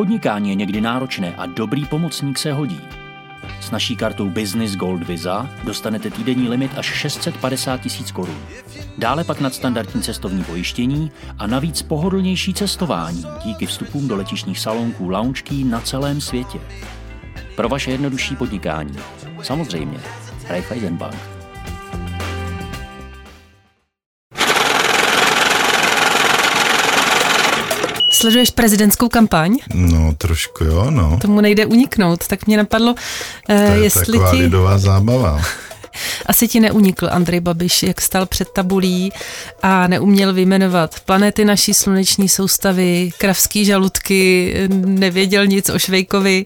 Podnikání je někdy náročné a dobrý pomocník se hodí. S naší kartou Business Gold Visa dostanete týdenní limit až 650 tisíc korun. Dále pak nadstandardní cestovní pojištění a navíc pohodlnější cestování díky vstupům do letišních salonků lounge na celém světě. Pro vaše jednodušší podnikání. Samozřejmě. Raiffeisen Bank. Sleduješ prezidentskou kampaň? No, trošku jo, no. Tomu nejde uniknout, tak mě napadlo, to je jestli taková ti... lidová zábava. Asi ti neunikl Andrej Babiš, jak stal před tabulí a neuměl vyjmenovat planety naší sluneční soustavy, kravský žaludky, nevěděl nic o Švejkovi,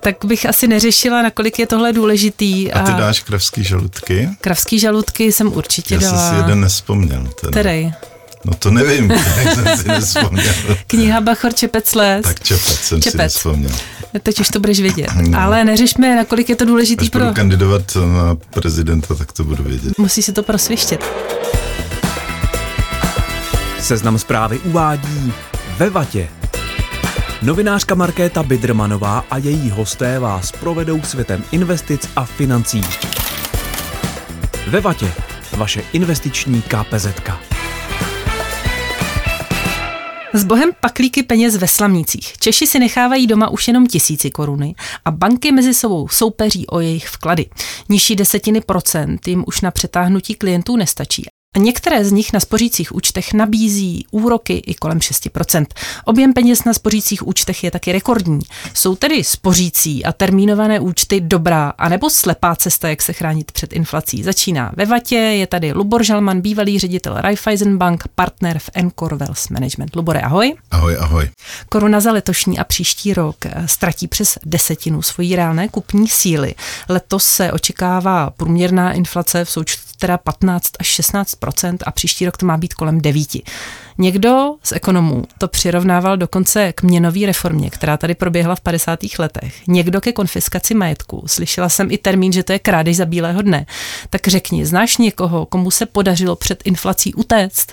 tak bych asi neřešila, nakolik je tohle důležitý. A ty dáš kravský žaludky? Kravský žaludky jsem určitě Já dala. Já jsem si jeden nespomněl. Teda. Který? No to nevím, tak jsem si nespomněl. Kniha Bachor Čepec les. Tak Čepec jsem Čepec. si nespomněl. Teď už to budeš vědět. No. Ale neřešme, nakolik je to důležitý Až pro... budu kandidovat na prezidenta, tak to budu vědět. Musí si to prosvištět. Seznam zprávy uvádí ve vatě. Novinářka Markéta Bidrmanová a její hosté vás provedou světem investic a financí. Ve vatě. Vaše investiční KPZka. S bohem paklíky peněz ve slamnicích. Češi si nechávají doma už jenom tisíci koruny a banky mezi sebou soupeří o jejich vklady. Nižší desetiny procent jim už na přetáhnutí klientů nestačí některé z nich na spořících účtech nabízí úroky i kolem 6%. Objem peněz na spořících účtech je taky rekordní. Jsou tedy spořící a termínované účty dobrá, anebo slepá cesta, jak se chránit před inflací. Začíná ve Vatě, je tady Lubor Žalman, bývalý ředitel Raiffeisen Bank, partner v Encore Wealth Management. Lubore, ahoj. Ahoj, ahoj. Koruna za letošní a příští rok ztratí přes desetinu svojí reálné kupní síly. Letos se očekává průměrná inflace v součtu teda 15 až 16 a příští rok to má být kolem 9. Někdo z ekonomů to přirovnával dokonce k měnové reformě, která tady proběhla v 50. letech. Někdo ke konfiskaci majetku. Slyšela jsem i termín, že to je krádež za bílého dne. Tak řekni, znáš někoho, komu se podařilo před inflací utéct?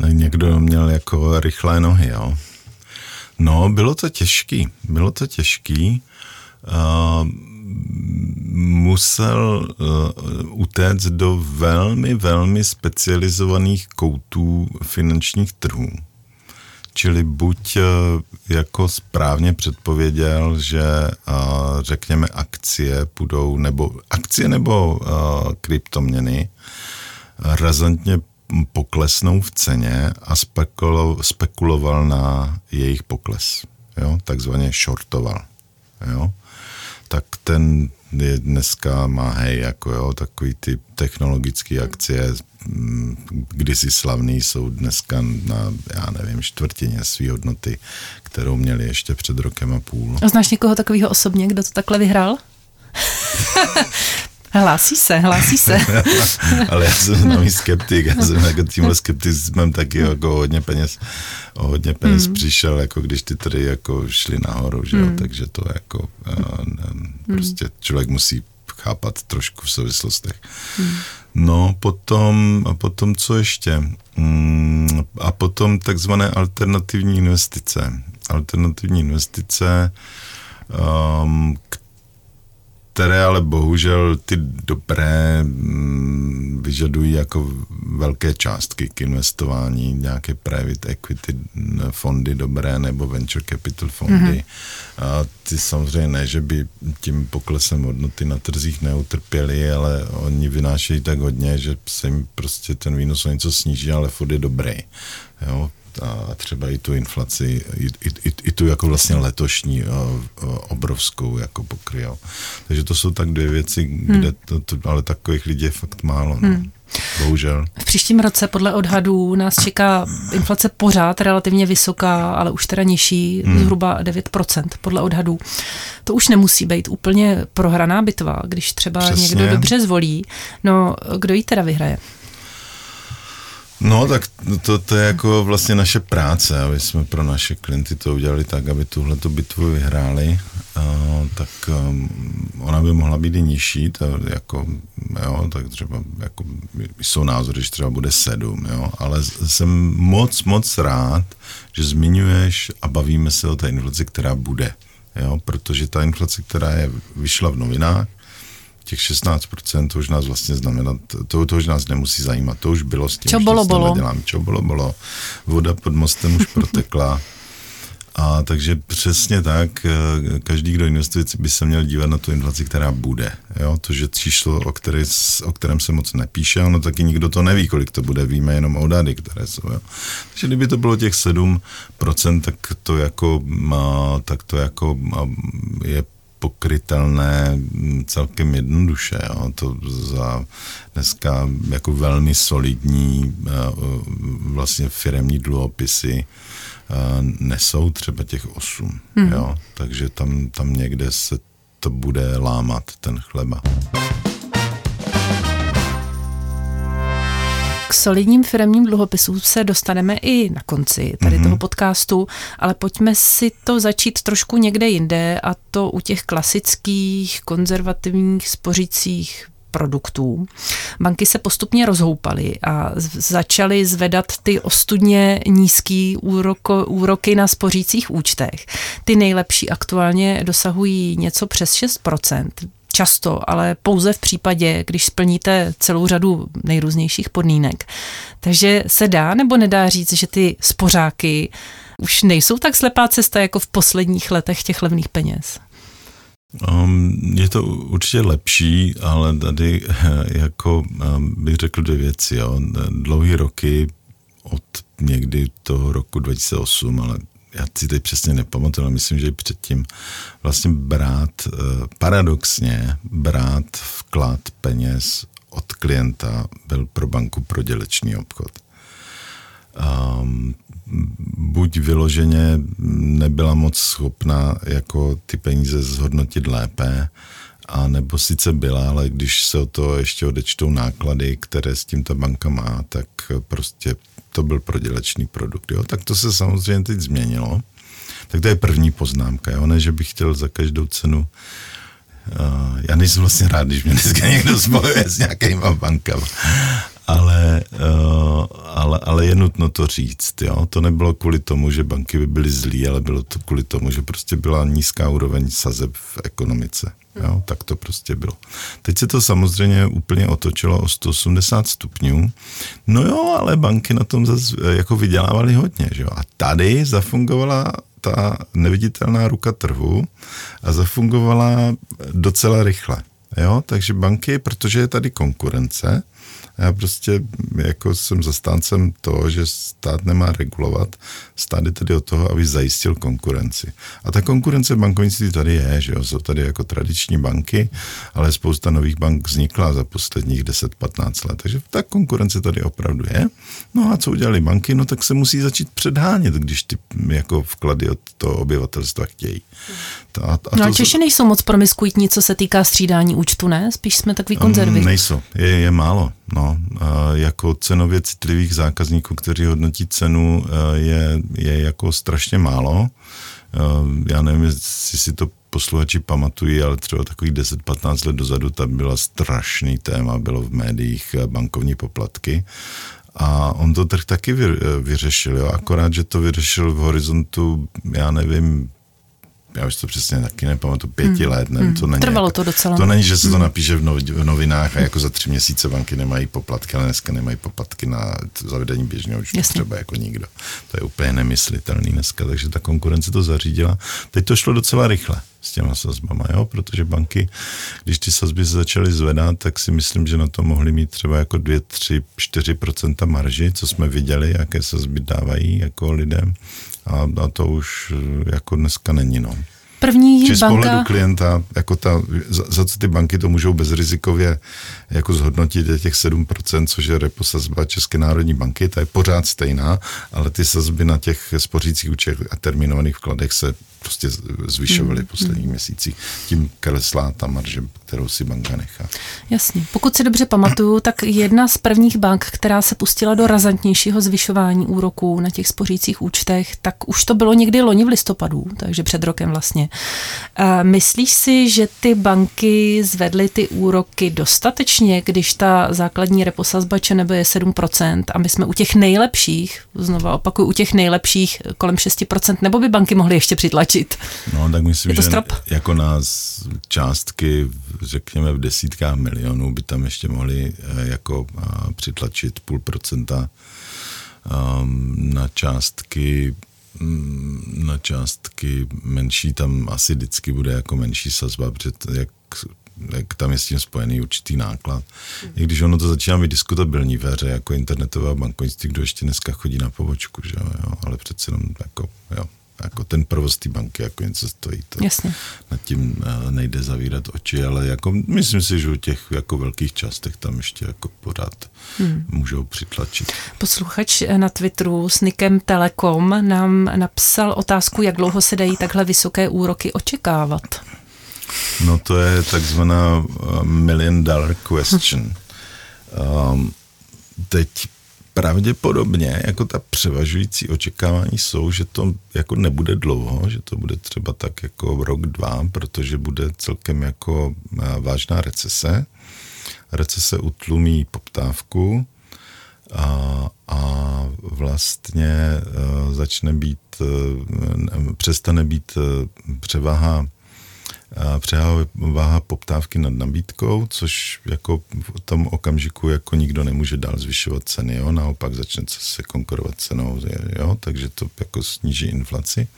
No, někdo měl jako rychlé nohy, jo. No, bylo to těžký. Bylo to těžký. Uh, musel uh, utéct do velmi, velmi specializovaných koutů finančních trhů. Čili buď uh, jako správně předpověděl, že uh, řekněme akcie půjdou, nebo akcie nebo kryptoměny razantně poklesnou v ceně a spekulo, spekuloval na jejich pokles. Jo? Takzvaně shortoval. Jo? Tak ten je dneska má hej, jako jo, takový ty technologické akcie, mm, kdysi slavný, jsou dneska na, já nevím, čtvrtině své hodnoty, kterou měli ještě před rokem a půl. A znáš někoho takového osobně, kdo to takhle vyhrál? Hlásí se, hlásí se. Ale já jsem známý skeptik, já jsem jako tímhle skepticismem taky jako hodně peněz, o hodně peněz mm. přišel, jako když ty tady jako šly nahoru, že jo, mm. takže to jako mm. prostě člověk musí chápat trošku v souvislostech. Mm. No, potom, a potom co ještě? Mm, a potom takzvané alternativní investice. Alternativní investice, um, které ale bohužel ty dobré mm, vyžadují jako velké částky k investování, nějaké private equity fondy dobré nebo venture capital fondy. Mm-hmm. A ty samozřejmě ne, že by tím poklesem hodnoty na trzích neutrpěli, ale oni vynášejí tak hodně, že se jim prostě ten výnos o něco sníží, ale furt je dobrý. Jo, a třeba i tu inflaci, i, i, i tu jako vlastně letošní obrovskou jako pokryjou. Takže to jsou tak dvě věci, hmm. kde to, to, ale takových lidí je fakt málo. No. Hmm. Bohužel. V příštím roce podle odhadů nás čeká inflace pořád relativně vysoká, ale už teda nižší, hmm. zhruba 9% podle odhadů. To už nemusí být úplně prohraná bitva, když třeba Přesně. někdo dobře zvolí. No, kdo ji teda vyhraje? No, tak to, to je jako vlastně naše práce, aby jsme pro naše klienty to udělali tak, aby tuhle tu bitvu vyhráli. Uh, tak um, ona by mohla být i nižší, to jako, jo, tak třeba jako, jsou názory, že třeba bude sedm, jo, ale jsem moc, moc rád, že zmiňuješ a bavíme se o té inflaci, která bude, jo, protože ta inflace, která je vyšla v novinách, těch 16% to už nás vlastně znamená, to, to už nás nemusí zajímat, to už bylo s tím, Čo bolo, bolo. Dělám. Čo bolo, bolo. Voda pod mostem už protekla. A takže přesně tak, eh, každý, kdo investuje, by se měl dívat na tu inflaci, která bude. Jo? To, že číslo, o, který, o kterém se moc nepíše, ono taky nikdo to neví, kolik to bude, víme jenom odhady, které jsou. Jo? Takže kdyby to bylo těch 7%, tak to jako, má, tak to jako má, je pokrytelné celkem jednoduše. Jo. To za dneska jako velmi solidní eh, vlastně firemní dluhopisy eh, nesou třeba těch osm. Hmm. Jo. Takže tam, tam někde se to bude lámat, ten chleba. K solidním firmním dluhopisům se dostaneme i na konci tady mm-hmm. toho podcastu, ale pojďme si to začít trošku někde jinde a to u těch klasických konzervativních spořících produktů. Banky se postupně rozhoupaly a začaly zvedat ty ostudně nízký úroko, úroky na spořících účtech. Ty nejlepší aktuálně dosahují něco přes 6%, často, ale pouze v případě, když splníte celou řadu nejrůznějších podmínek. Takže se dá nebo nedá říct, že ty spořáky už nejsou tak slepá cesta jako v posledních letech těch levných peněz? Um, je to určitě lepší, ale tady jako um, bych řekl dvě věci. Jo. Dlouhý roky od někdy toho roku 2008, ale já si teď přesně nepamatuju, ale myslím, že i předtím vlastně brát, eh, paradoxně brát vklad peněz od klienta byl pro banku prodělečný obchod. Um, buď vyloženě nebyla moc schopná jako ty peníze zhodnotit lépe, a nebo sice byla, ale když se o to ještě odečtou náklady, které s tím ta banka má, tak prostě to byl prodělečný produkt. Jo? Tak to se samozřejmě teď změnilo. Tak to je první poznámka. Jo? Ne, že bych chtěl za každou cenu Uh, já nejsem vlastně rád, když mě dneska někdo spojuje s nějakýma bankama. Ale, uh, ale, ale je nutno to říct. Jo? To nebylo kvůli tomu, že banky by byly zlí, ale bylo to kvůli tomu, že prostě byla nízká úroveň sazeb v ekonomice. Jo, tak to prostě bylo. Teď se to samozřejmě úplně otočilo o 180 stupňů. No jo, ale banky na tom zase eh, jako vydělávaly hodně. Že jo? A tady zafungovala ta neviditelná ruka trhu a zafungovala docela rychle. Jo? Takže banky, protože je tady konkurence, já prostě jako jsem zastáncem toho, že stát nemá regulovat, stát je tedy od toho, aby zajistil konkurenci. A ta konkurence bankovnictví tady je, že jo? jsou tady jako tradiční banky, ale spousta nových bank vznikla za posledních 10-15 let, takže ta konkurence tady opravdu je. No a co udělali banky? No tak se musí začít předhánět, když ty jako vklady od toho obyvatelstva chtějí. Ta, a no a Češi nejsou moc promiskuitní, co se týká střídání účtu, ne? Spíš jsme takový konzervy. Um, nejsou, je, je málo. No, jako cenově citlivých zákazníků, kteří hodnotí cenu, je, je jako strašně málo. Já nevím, jestli si to posluchači pamatují, ale třeba takových 10-15 let dozadu tam byla strašný téma, bylo v médiích bankovní poplatky. A on to trh taky vyřešil, jo? akorát, že to vyřešil v horizontu, já nevím, já už to přesně taky nepamatuju, pěti hmm. let, ne, hmm. to není. Trvalo jako, to docela. To není, že se to hmm. napíše v, novinách a jako za tři měsíce banky nemají poplatky, ale dneska nemají poplatky na zavedení běžného účtu třeba jako nikdo. To je úplně nemyslitelný dneska, takže ta konkurence to zařídila. Teď to šlo docela rychle s těma sazbama, jo? protože banky, když ty sazby se začaly zvedat, tak si myslím, že na to mohly mít třeba jako 2, 3, 4% marži, co jsme viděli, jaké sazby dávají jako lidem a, a to už jako dneska není, no. První Či banka... z pohledu klienta, jako ta, za, za co ty banky to můžou bezrizikově jako zhodnotit je těch 7%, což je repo sazba České národní banky, ta je pořád stejná, ale ty sazby na těch spořících účtech a terminovaných vkladech se prostě zvyšovaly hmm. v posledních hmm. měsících. Tím kreslá ta marže, kterou si banka nechá. Jasně. Pokud si dobře pamatuju, tak jedna z prvních bank, která se pustila do razantnějšího zvyšování úroků na těch spořících účtech, tak už to bylo někdy loni v listopadu, takže před rokem vlastně. Myslíš si, že ty banky zvedly ty úroky dostatečně, když ta základní reposazba ČNB je 7% a my jsme u těch nejlepších, znova opakuju, u těch nejlepších kolem 6%, nebo by banky mohly ještě přitlačit? No, tak myslím, že strop? jako nás částky, řekněme v desítkách milionů, by tam ještě mohly eh, jako eh, přitlačit půl procenta ehm, na částky mm, na částky menší, tam asi vždycky bude jako menší sazba, protože jak, jak tam je s tím spojený určitý náklad. I když ono to začíná být diskutabilní ve hře, jako internetová bankovnictví, kdo ještě dneska chodí na pobočku, že jo, ale přece jenom jako, jo, jako ten provoz té banky jako něco stojí. To Jasně. Nad tím eh, nejde zavírat oči, ale jako myslím si, že u těch jako velkých částech tam ještě jako pořád hmm. můžou přitlačit. Posluchač na Twitteru s Nikem Telekom nám napsal otázku, jak dlouho se dají takhle vysoké úroky očekávat. No to je takzvaná eh, million dollar question. Um, teď pravděpodobně jako ta převažující očekávání jsou, že to jako nebude dlouho, že to bude třeba tak jako rok, dva, protože bude celkem jako eh, vážná recese. Recese utlumí poptávku a, a vlastně uh, začne být, přestane být převaha převáha poptávky nad nabídkou, což jako v tom okamžiku jako nikdo nemůže dál zvyšovat ceny, jo? naopak začne se konkurovat cenou, jo? takže to jako sníží inflaci.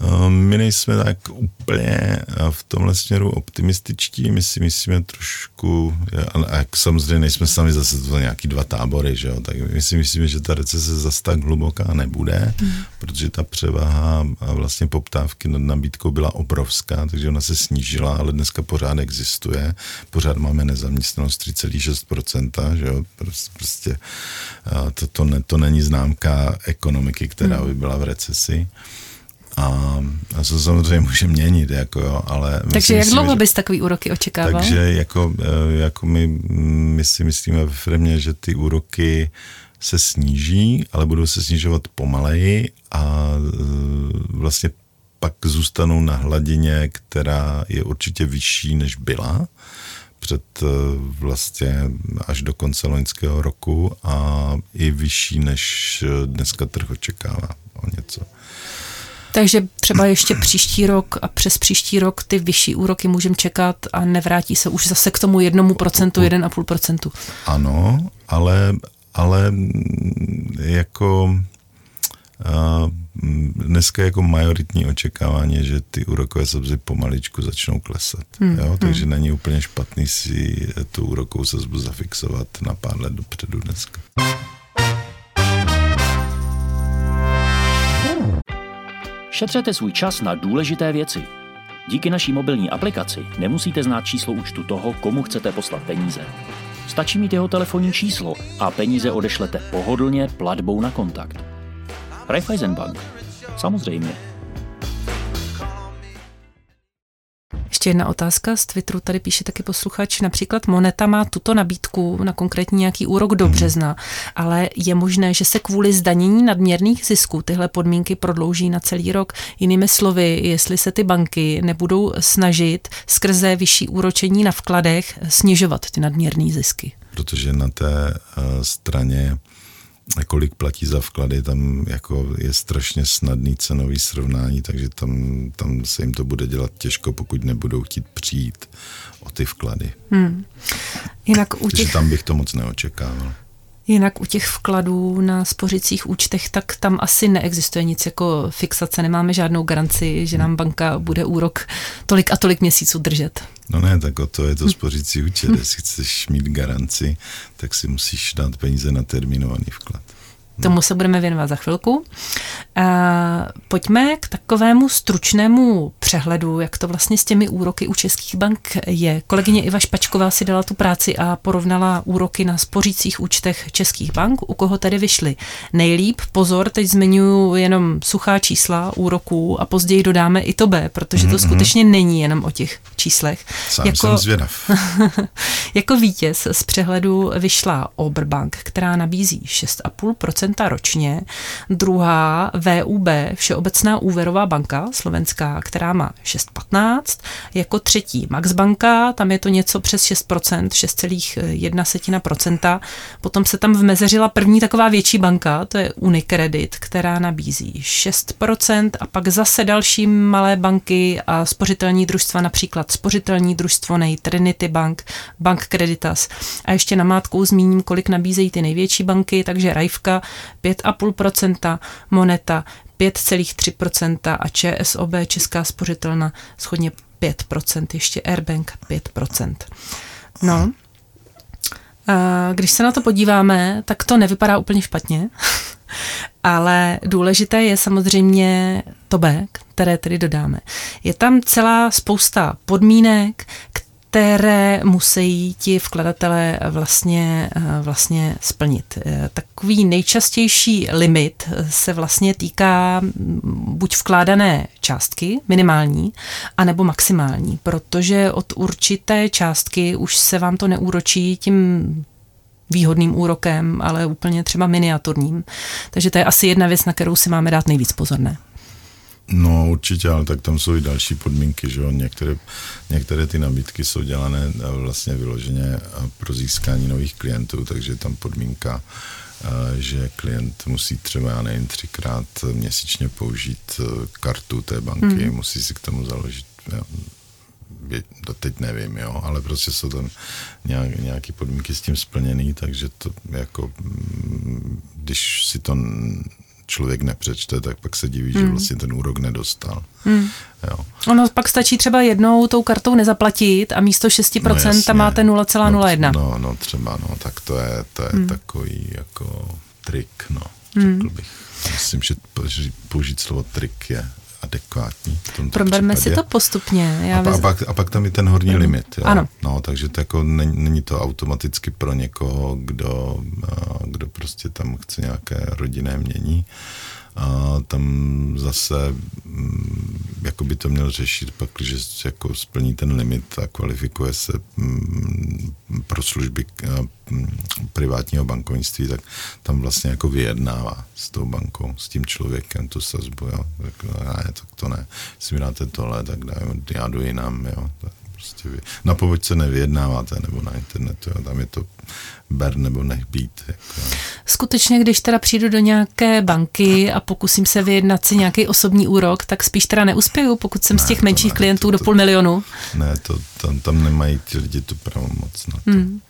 Ehm, my nejsme tak úplně eh, v tomhle směru optimističtí, my si myslíme trošku, a jak samozřejmě nejsme sami zase to nějaký dva tábory, že jo, tak my si myslíme, že ta recese zase tak hluboká nebude, mm. protože ta převaha vlastně poptávky nad nabídkou byla obrovská, takže ona se snížila, ale dneska pořád existuje, pořád máme nezaměstnanost 3,6%, že jo, prostě to, to, ne, to není známka ekonomiky, která mm. by byla v recesi. A, to samozřejmě může měnit, jako jo, ale... Takže jak dlouho bys takový úroky očekával? Takže jako, e, jako my, my si myslíme ve firmě, že ty úroky se sníží, ale budou se snižovat pomaleji a e, vlastně pak zůstanou na hladině, která je určitě vyšší, než byla před e, vlastně až do konce loňského roku a i vyšší, než dneska trh očekává o něco. Takže třeba ještě příští rok a přes příští rok ty vyšší úroky můžeme čekat a nevrátí se už zase k tomu jednomu procentu, jeden a půl procentu. Ano, ale, ale jako a dneska jako majoritní očekávání že ty úrokové sazby pomaličku začnou klesat. Hmm. Jo? Takže hmm. není úplně špatný si tu úrokovou sazbu zafixovat na pár let dopředu dneska. Šetřete svůj čas na důležité věci. Díky naší mobilní aplikaci nemusíte znát číslo účtu toho, komu chcete poslat peníze. Stačí mít jeho telefonní číslo a peníze odešlete pohodlně platbou na kontakt. Raiffeisenbank. Samozřejmě. Ještě jedna otázka z Twitteru, tady píše taky posluchač. Například Moneta má tuto nabídku na konkrétní nějaký úrok do března, ale je možné, že se kvůli zdanění nadměrných zisků tyhle podmínky prodlouží na celý rok. Jinými slovy, jestli se ty banky nebudou snažit skrze vyšší úročení na vkladech snižovat ty nadměrné zisky. Protože na té uh, straně kolik platí za vklady, tam jako je strašně snadný cenový srovnání, takže tam, tam se jim to bude dělat těžko, pokud nebudou chtít přijít o ty vklady. Hmm. Jinak u těch... Takže tam bych to moc neočekával. Jinak u těch vkladů na spořicích účtech, tak tam asi neexistuje nic jako fixace, nemáme žádnou garanci, že nám banka bude úrok tolik a tolik měsíců držet. No ne, tak o to je to spořící účet. Jestli chceš mít garanci, tak si musíš dát peníze na terminovaný vklad. Tomu se budeme věnovat za chvilku. Pojďme k takovému stručnému přehledu, jak to vlastně s těmi úroky u českých bank je. Kolegyně Iva Špačková si dala tu práci a porovnala úroky na spořících účtech českých bank, u koho tedy vyšly nejlíp. Pozor, teď zmiňuji jenom suchá čísla úroků a později dodáme i to B, protože to mm-hmm. skutečně není jenom o těch číslech. Sám jako, jsem zvědav. jako vítěz z přehledu vyšla Oberbank, která nabízí 6,5% ročně. Druhá VUB, Všeobecná úvěrová banka slovenská, která má 6,15. Jako třetí Max banka, tam je to něco přes 6%, 6,1%. Potom se tam vmezeřila první taková větší banka, to je Unicredit, která nabízí 6% a pak zase další malé banky a spořitelní družstva, například spořitelní družstvo Nej, Trinity Bank, Bank Creditas. A ještě na mátku zmíním, kolik nabízejí ty největší banky, takže Rajvka 5,5%, Moneta 5,3% a ČSOB, Česká spořitelna, schodně 5%, ještě Airbank 5%. No, když se na to podíváme, tak to nevypadá úplně špatně, ale důležité je samozřejmě to B, které tedy dodáme. Je tam celá spousta podmínek, které musí ti vkladatelé vlastně, eh, vlastně splnit. Eh, takový nejčastější limit se vlastně týká mm, buď vkládané částky, minimální, anebo maximální, protože od určité částky už se vám to neúročí tím výhodným úrokem, ale úplně třeba miniaturním. Takže to je asi jedna věc, na kterou si máme dát nejvíc pozorné. No určitě, ale tak tam jsou i další podmínky, že jo? Některé, některé ty nabídky jsou dělané eh, vlastně vyloženě eh, pro získání nových klientů, takže tam podmínka, eh, že klient musí třeba, já nevím, třikrát měsíčně použít kartu té banky, hmm. musí si k tomu založit to teď nevím, jo, ale prostě jsou tam nějak, nějaké podmínky s tím splněný, takže to jako, mm, když si to člověk nepřečte, tak pak se diví, mm. že vlastně ten úrok nedostal. Mm. Jo. Ono pak stačí třeba jednou tou kartou nezaplatit a místo 6% no jasně, tam máte 0,01. No, no, no třeba, no, tak to je, to je mm. takový jako trik, no, mm. řekl bych. Myslím, že použít slovo trik je adekvátní. Proberme si to postupně. Já a, vez... a, pak, a pak tam je ten horní mm. limit. Jo? Ano. No, takže to jako není, není to automaticky pro někoho, kdo, kdo prostě tam chce nějaké rodinné mění. A tam zase mm, jako by to měl řešit pak, když jako splní ten limit a kvalifikuje se mm, pro služby mm, privátního bankovnictví, tak tam vlastně jako vyjednává s tou bankou, s tím člověkem tu sazbu, jo. Tak, ne, tak to ne. Jestli mi dáte tohle, tak daj, já jdu jinam, jo. Tak prostě vy. Na povodce nevyjednáváte, nebo na internetu, jo. tam je to ber nebo nech být. Jako. Skutečně, když teda přijdu do nějaké banky a pokusím se vyjednat si nějaký osobní úrok, tak spíš teda neuspěju, pokud jsem ne, z těch menších ne, klientů to, do půl milionu. Ne, to, tam, tam nemají ti lidi tu pravomoc na to. Hmm.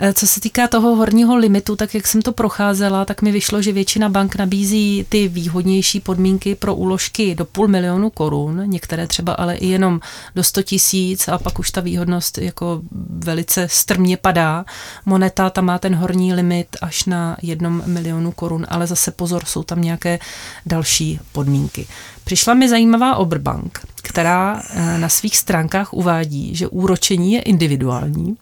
Eh, co se týká toho horního limitu, tak jak jsem to procházela, tak mi vyšlo, že většina bank nabízí ty výhodnější podmínky pro úložky do půl milionu korun, některé třeba ale i jenom do 100 tisíc a pak už ta výhodnost jako velice strmě padá. Moneta tam má ten horní limit až na jednom milionu korun, ale zase pozor, jsou tam nějaké další podmínky. Přišla mi zajímavá Oberbank, která eh, na svých stránkách uvádí, že úročení je individuální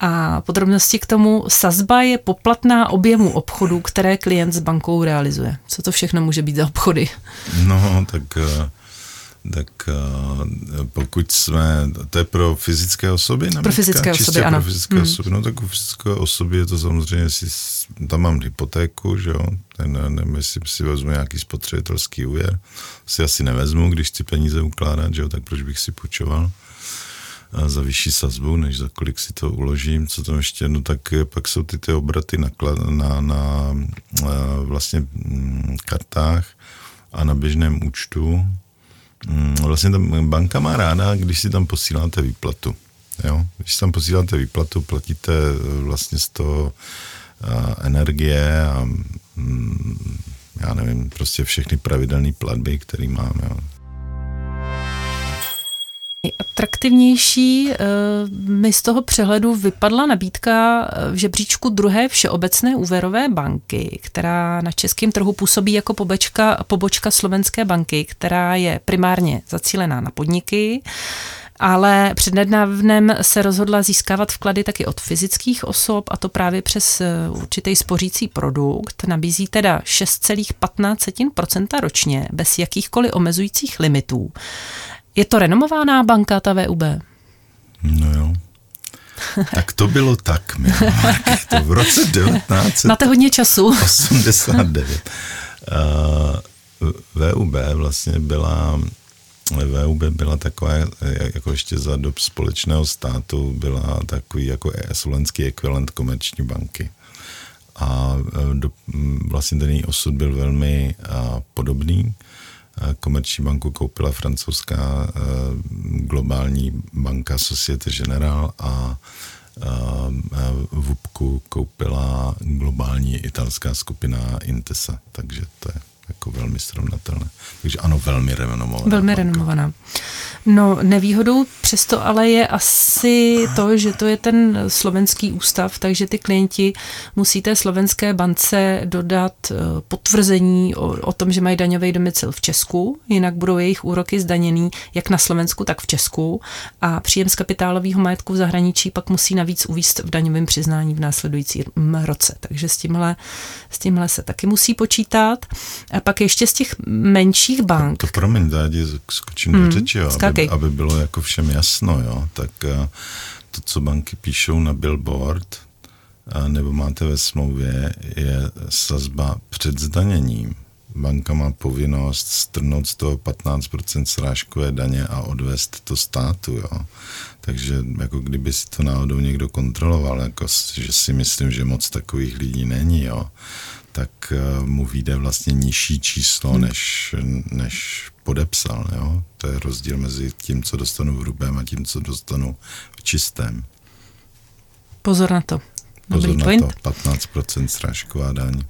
a podrobnosti k tomu sazba je poplatná objemu obchodu, které klient s bankou realizuje. Co to všechno může být za obchody? No, tak uh tak uh, pokud jsme, to je pro fyzické osoby? Pro fyzické osoby, ano. pro fyzické hmm. osoby, no tak u fyzické osoby je to samozřejmě, jestli tam mám hypotéku, že jo, ten, nevím, jestli si vezmu nějaký spotřebitelský úvěr, si asi nevezmu, když chci peníze ukládat, že jo, tak proč bych si půjčoval za vyšší sazbu, než za kolik si to uložím, co tam ještě, no tak pak jsou ty, ty obraty na, na, na, na vlastně mm, kartách a na běžném účtu, vlastně ta banka má ráda, když si tam posíláte výplatu. Jo? Když si tam posíláte výplatu, platíte eh, vlastně z toho uh, energie a mm, já nevím, prostě všechny pravidelné platby, které máme. Nejatraktivnější eh, mi z toho přehledu vypadla nabídka eh, v žebříčku druhé všeobecné úvěrové banky, která na českém trhu působí jako pobočka, pobočka slovenské banky, která je primárně zacílená na podniky ale přednedávnem se rozhodla získávat vklady taky od fyzických osob a to právě přes eh, určitý spořící produkt. Nabízí teda 6,15% ročně bez jakýchkoliv omezujících limitů. Je to renomovaná banka, ta VUB? No jo. Tak to bylo tak, to v roce 1989. Máte hodně času. 89. Uh, VUB vlastně byla VUB byla taková, jako ještě za dob společného státu, byla takový jako slovenský ekvivalent komerční banky. A e, do, vlastně ten její osud byl velmi a, podobný. Komerční banku koupila francouzská a, e, globální banka Societe Generale a VUBku koupila globální italská skupina Intesa, takže to je jako velmi srovnatelné. Takže ano, velmi renomovaná. Velmi banka. renomovaná. No, nevýhodou přesto ale je asi to, že to je ten slovenský ústav, takže ty klienti musí té slovenské bance dodat eh, potvrzení o, o tom, že mají daňový domicil v Česku, jinak budou jejich úroky zdaněný jak na Slovensku, tak v Česku a příjem z kapitálového majetku v zahraničí pak musí navíc uvíst v daňovém přiznání v následujícím roce. Takže s tímhle, s tímhle se taky musí počítat. A pak ještě z těch menších bank. To, to promiň, dádi, skočím mm, do hmm, řeči, jo, aby, aby bylo jako všem jasno, jo, tak eh, to, co banky píšou na billboard, eh, nebo máte ve smlouvě, je sazba před zdaněním. Banka má povinnost strnout z toho 15% srážkové daně a odvést to státu, jo. Takže jako kdyby si to náhodou někdo kontroloval, jako, že si myslím, že moc takových lidí není, jo tak eh, mu vyjde vlastně nižší číslo, hmm. než, než podepsal. Jo? To je rozdíl mezi tím, co dostanu v hrubém a tím, co dostanu v čistém. Pozor na to. Dobrý Pozor na point. to, 15% srážková daň.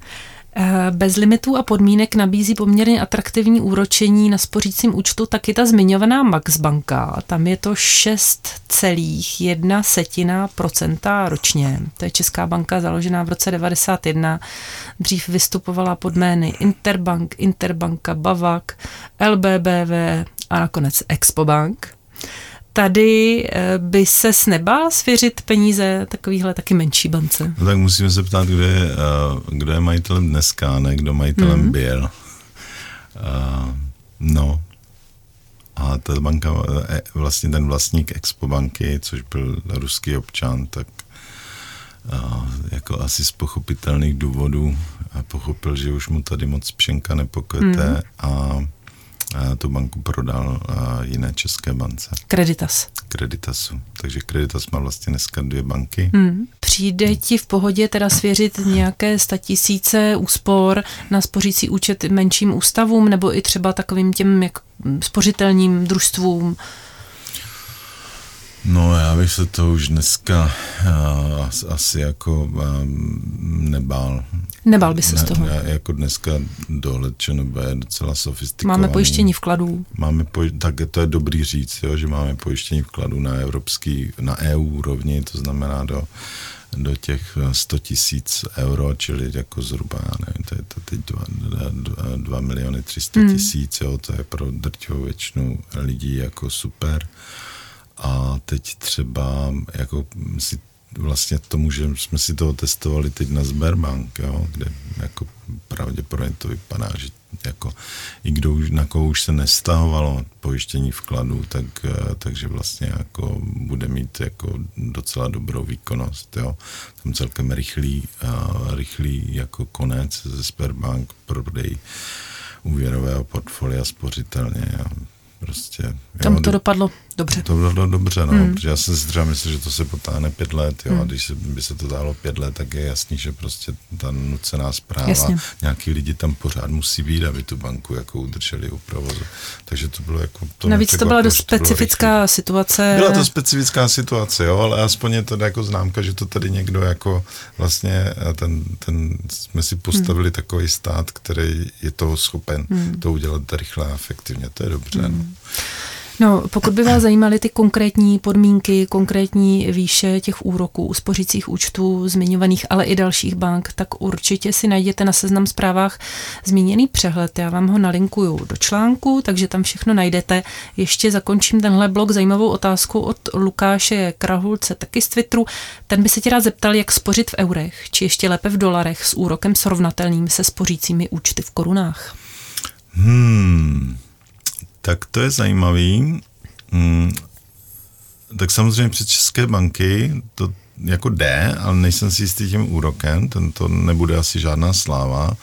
Eh, bez limitů a podmínek nabízí poměrně atraktivní úročení na spořícím účtu taky ta zmiňovaná Max banka. Tam je to 6,1 setina procenta ročně. To je Česká banka založená v roce 91. Dřív vystupovala pod jmény Interbank, Interbanka, Bavak, LBBV a nakonec Expobank tady eh, by se nebál svěřit peníze takovýhle taky menší bance? No tak musíme se ptát, kdo je, eh, kdo je majitelem dneska, ne kdo majitelem mm. byl. Uh, no. A ta banka, vlastně ten vlastník Expo banky, což byl ruský občan, tak jako asi z pochopitelných důvodů pochopil, že už mu tady moc pšenka nepokvete mm. a tu banku prodal jiné české bance. Kreditas. Kreditasu. Takže Kreditas má vlastně dneska dvě banky. Hmm. Přijde ti v pohodě teda svěřit nějaké statisíce úspor na spořící účet menším ústavům nebo i třeba takovým těm jak spořitelním družstvům? No já bych se to už dneska uh, asi jako uh, nebál. Nebál by se ne, z toho? Ne, jako dneska dohled ČNB je docela sofistikovaný. Máme pojištění vkladů. Máme poj- tak to je dobrý říct, jo, že máme pojištění vkladů na evropský, na EU úrovni, to znamená do do těch 100 tisíc euro, čili jako zhruba, já nevím, to je to teď 2, 2 miliony 300 hmm. tisíc, jo, to je pro drtivou většinu lidí jako super. A teď třeba jako si vlastně tomu, že jsme si to testovali teď na Sberbank, jo, kde jako pravděpodobně to vypadá, že jako i kdo už, na koho už se nestahovalo pojištění vkladů, tak, eh, takže vlastně jako bude mít jako docela dobrou výkonnost, jo. Tam celkem rychlý, uh, rychlý jako konec ze Sberbank prodej úvěrového portfolia spořitelně. Jo Prostě, Tam jo, to dopadlo dobře. To dopadlo dobře, no, hmm. protože já jsem si třeba myslel, že to se potáhne pět let, jo, hmm. a když se, by se to dálo pět let, tak je jasný, že prostě ta nucená zpráva, Jasně. nějaký lidi tam pořád musí být, aby tu banku jako udrželi u provozu. Takže to bylo jako... To Navíc to byla dost specifická situace. Byla to specifická situace, jo, ale aspoň je to jako známka, že to tady někdo jako vlastně eh, ten, ten jsme si postavili hmm. takový stát, který je toho schopen hmm. to udělat rychle a efektivně. To je dobře. Hmm. No. No, pokud by vás zajímaly ty konkrétní podmínky, konkrétní výše těch úroků spořících účtů zmiňovaných, ale i dalších bank, tak určitě si najděte na seznam zprávách zmíněný přehled. Já vám ho nalinkuju do článku, takže tam všechno najdete. Ještě zakončím tenhle blok zajímavou otázku od Lukáše Krahulce, taky z Twitteru. Ten by se tě rád zeptal, jak spořit v eurech, či ještě lépe v dolarech s úrokem srovnatelným se spořícími účty v korunách. Hmm, tak to je zajímavý. Hmm, tak samozřejmě před České banky to jako jde, ale nejsem si jistý tím úrokem, tento nebude asi žádná sláva.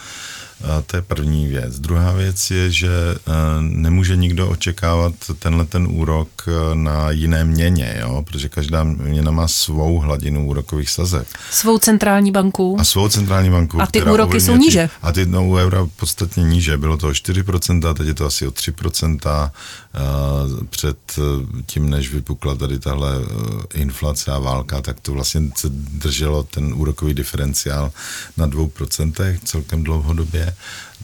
To je první věc. Druhá věc je, že e, nemůže nikdo očekávat tenhle ten úrok e, na jiné měně, jo? protože každá měna má svou hladinu úrokových sazeb. Svou centrální banku. A svou centrální banku. A ty úroky jsou níže. A ty no, u eura podstatně níže. Bylo to o 4%, teď je to asi o 3% před e, tím, než vypukla tady tahle inflace a válka, tak to vlastně se drželo ten úrokový diferenciál na 2% celkem dlouhodobě.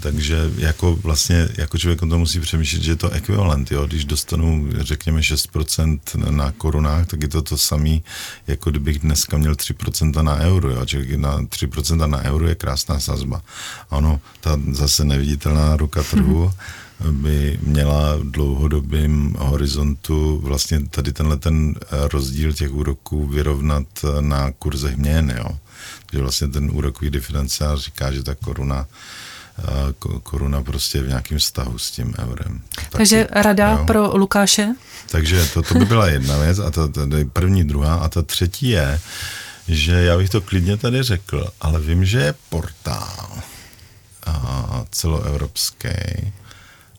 Takže jako vlastně, jako člověk to musí přemýšlet, že je to ekvivalent, jo? když dostanu, řekněme, 6% na korunách, tak je to to samé, jako kdybych dneska měl 3% na euro, jo? Čili na 3% na euro je krásná sazba. Ano, ta zase neviditelná ruka trhu, by měla v dlouhodobém horizontu vlastně tady tenhle ten rozdíl těch úroků vyrovnat na kurzech měn, jo. Takže vlastně ten úrokový diferenciál říká, že ta koruna koruna prostě v nějakém vztahu s tím eurem. Taky, Takže rada jo. pro Lukáše? Takže to, to by byla jedna věc a ta, ta první, druhá a ta třetí je, že já bych to klidně tady řekl, ale vím, že je portál a celoevropský,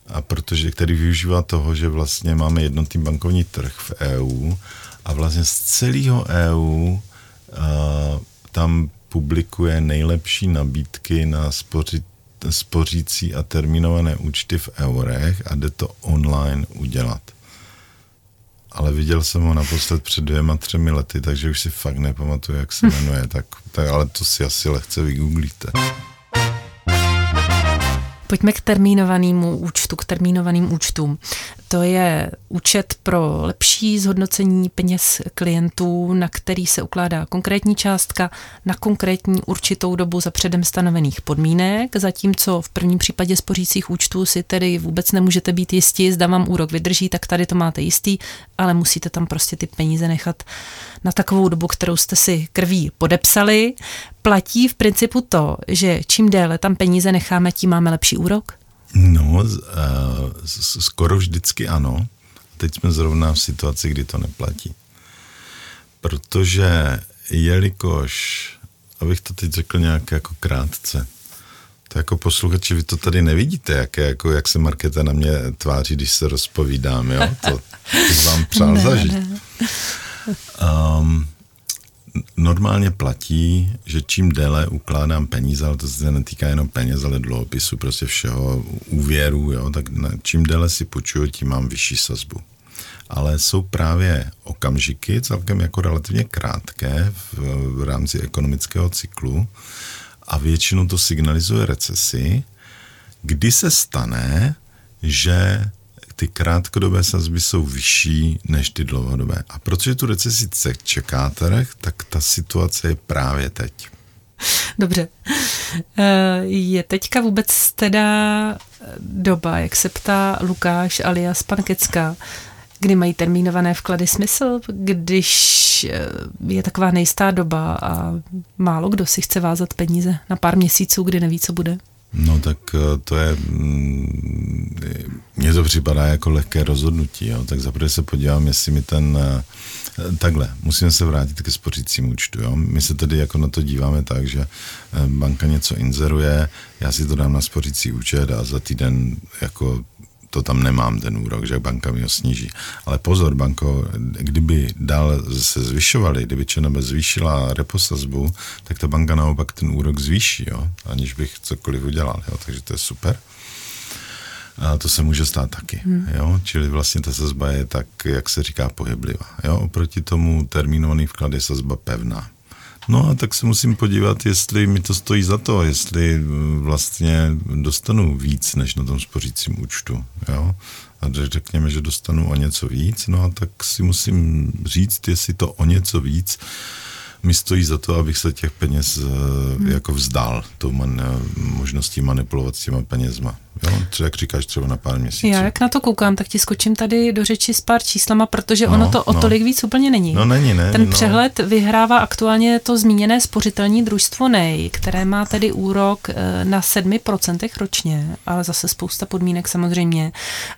a protože, který využívá toho, že vlastně máme jednotný bankovní trh v EU a vlastně z celého EU a, tam publikuje nejlepší nabídky na spořit, spořící a termínované účty v eurech a jde to online udělat. Ale viděl jsem ho naposled před dvěma, třemi lety, takže už si fakt nepamatuju, jak se jmenuje, tak, tak ale to si asi lehce vygooglíte. Pojďme k termínovanému účtu, k termínovaným účtům. To je účet pro lepší zhodnocení peněz klientů, na který se ukládá konkrétní částka na konkrétní určitou dobu za předem stanovených podmínek, zatímco v prvním případě spořících účtů si tedy vůbec nemůžete být jistí, zda vám úrok vydrží, tak tady to máte jistý, ale musíte tam prostě ty peníze nechat na takovou dobu, kterou jste si krví podepsali. Platí v principu to, že čím déle tam peníze necháme, tím máme lepší úrok? No, uh, skoro vždycky ano. Teď jsme zrovna v situaci, kdy to neplatí. Protože jelikož, abych to teď řekl nějak jako krátce, to jako posluchači, vy to tady nevidíte, jak, jako, jak se Markéta na mě tváří, když se rozpovídám, jo? To, to vám přál ne, zažít. Ne. Um, normálně platí, že čím déle ukládám peníze, ale to se netýká jenom peněz, ale dluhopisu, prostě všeho, úvěru, jo, tak čím déle si půjčuju, tím mám vyšší sazbu. Ale jsou právě okamžiky, celkem jako relativně krátké v, v rámci ekonomického cyklu a většinou to signalizuje recesi, kdy se stane, že ty krátkodobé sazby jsou vyšší než ty dlouhodobé. A protože tu recesi čeká trh, tak ta situace je právě teď. Dobře. Eh, je teďka vůbec teda doba, jak se ptá Lukáš alias pan Kecka, kdy mají termínované vklady smysl, když eh, je taková nejistá doba a málo kdo si chce vázat peníze na pár měsíců, kdy neví, co bude? No tak eh, to je, mm, mně to připadá jako lehké rozhodnutí, jo. tak zaprvé se podívám, jestli mi ten, eh, takhle, musíme se vrátit ke spořícím účtu, jo. My se tedy jako na to díváme tak, že eh, banka něco inzeruje, já si to dám na spořící účet a za týden jako to tam nemám ten úrok, že banka mi ho sníží. Ale pozor, banko, kdyby dál se zvyšovaly, kdyby ČNB zvýšila reposazbu, tak ta banka naopak ten úrok zvýší, jo? aniž bych cokoliv udělal. Jo? Takže to je super. A to se může stát taky. Hmm. Jo? Čili vlastně ta sazba je tak, jak se říká, pohyblivá. Jo? Oproti tomu termínovaný vklad je sazba pevná. No a tak se musím podívat, jestli mi to stojí za to, jestli eh, vlastně dostanu víc, než na tom spořícím účtu. Jo? A řekněme, že dostanu o něco víc, no a tak si musím říct, jestli to o něco víc mi stojí za to, abych se těch peněz hmm. jako vzdál, tou man, možností manipulovat s těma penězma. Jo? Třeba jak říkáš, třeba na pár měsíců. Já jak na to koukám, tak ti skočím tady do řeči s pár číslama, protože no, ono to o no. tolik víc úplně není. No není, ne. Ten no. přehled vyhrává aktuálně to zmíněné spořitelní družstvo NEJ, které má tedy úrok eh, na 7% ročně, ale zase spousta podmínek samozřejmě.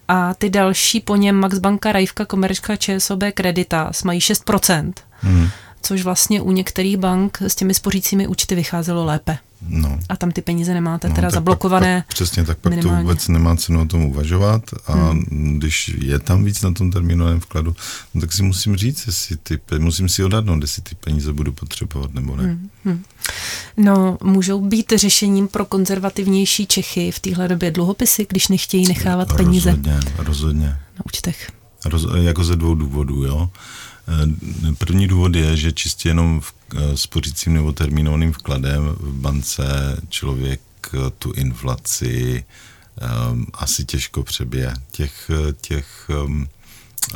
A ty další po něm Max Banka, Rajvka, Komerčka, ČSOB, Kreditas mají 6%. Hmm což vlastně u některých bank s těmi spořícími účty vycházelo lépe. No. A tam ty peníze nemáte no, teda zablokované. Pak, pak, přesně, tak pak minimálně. to vůbec nemá cenu o tom uvažovat a hmm. když je tam víc na tom termínovém vkladu, no, tak si musím říct, jestli ty, musím si odhadnout, jestli ty peníze budu potřebovat nebo ne. Hmm. Hmm. No, můžou být řešením pro konzervativnější Čechy v téhle době dluhopisy, když nechtějí nechávat peníze. Rozhodně, rozhodně. Na účtech. Roz, jako ze dvou důvodů, jo. Eh, první důvod je, že čistě jenom v eh, spořícím nebo termínovaným vkladem v bance člověk eh, tu inflaci um, asi těžko přebije. Těch, těch um,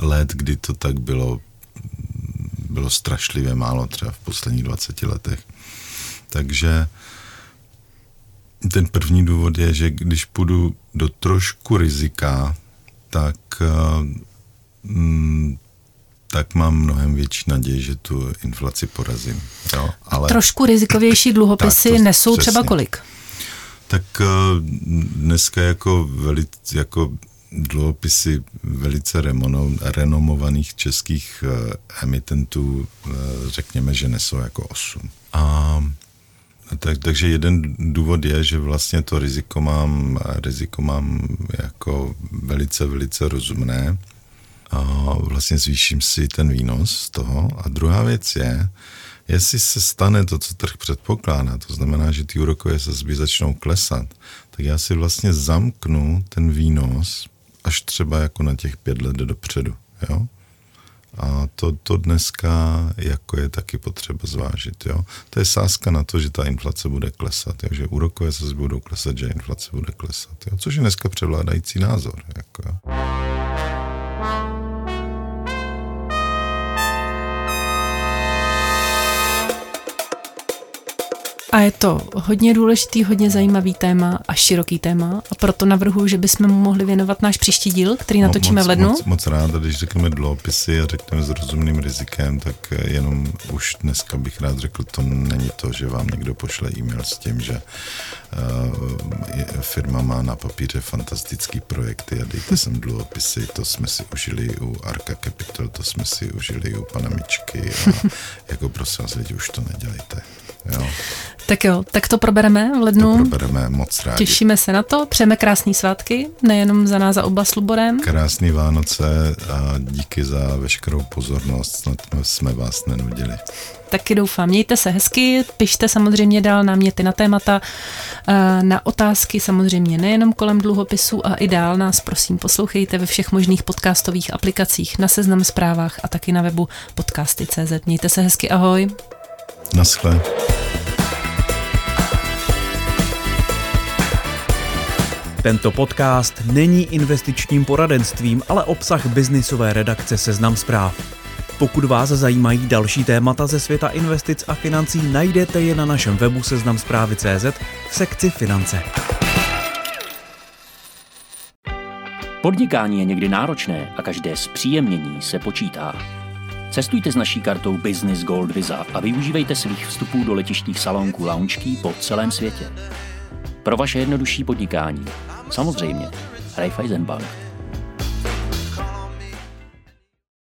let, kdy to tak bylo, bylo strašlivě málo, třeba v posledních 20 letech. Takže ten první důvod je, že když půjdu do trošku rizika, tak um, tak mám mnohem větší naději, že tu inflaci porazím. Jo, ale... Trošku rizikovější dluhopisy tak to, nesou přesně. třeba kolik? Tak eh, dneska jako, velice, jako dluhopisy velice renomovaných českých uh, emitentů, uh, řekněme, že nesou jako 8. A tak, takže jeden důvod je, že vlastně to riziko mám, riziko mám jako velice, velice rozumné vlastně zvýším si ten výnos z toho. A druhá věc je, jestli se stane to, co trh předpokládá, to znamená, že ty úrokové sazby začnou klesat, tak já si vlastně zamknu ten výnos až třeba jako na těch pět let dopředu. Jo? A to, to dneska jako je taky potřeba zvážit. Jo? To je sázka na to, že ta inflace bude klesat, jo? že úrokové sazby budou klesat, že inflace bude klesat. Jo? Což je dneska převládající názor. Jako, jo? Thank you. A je to hodně důležitý, hodně zajímavý téma a široký téma a proto navrhuji, že bychom mu mohli věnovat náš příští díl, který natočíme moc, v lednu. Moc, moc rád, když řekneme dluhopisy a řekneme s rozumným rizikem, tak jenom už dneska bych rád řekl, to není to, že vám někdo pošle e-mail s tím, že uh, firma má na papíře fantastický projekty a dejte sem dluhopisy, to jsme si užili u Arka Capital, to jsme si užili u Panamičky a jako prosím vás lidi, už to nedělejte. Jo. Tak jo, tak to probereme v lednu. To probereme moc rádi. Těšíme se na to, přejeme krásný svátky, nejenom za nás, za oba s Luborem. Krásný Vánoce a díky za veškerou pozornost, snad jsme vás nenudili. Taky doufám. Mějte se hezky, pište samozřejmě dál náměty na témata, eh, na otázky samozřejmě nejenom kolem dluhopisů a i dál nás prosím poslouchejte ve všech možných podcastových aplikacích, na seznam zprávách a taky na webu podcasty.cz. Mějte se hezky, ahoj. Naschle. Tento podcast není investičním poradenstvím, ale obsah biznisové redakce Seznam zpráv. Pokud vás zajímají další témata ze světa investic a financí, najdete je na našem webu seznamzprávy.cz v sekci finance. Podnikání je někdy náročné a každé zpříjemnění se počítá. Cestujte s naší kartou Business Gold Visa a využívejte svých vstupů do letištních salonků lounge po celém světě. Pro vaše jednodušší podnikání. Samozřejmě. Raiffeisen Bank.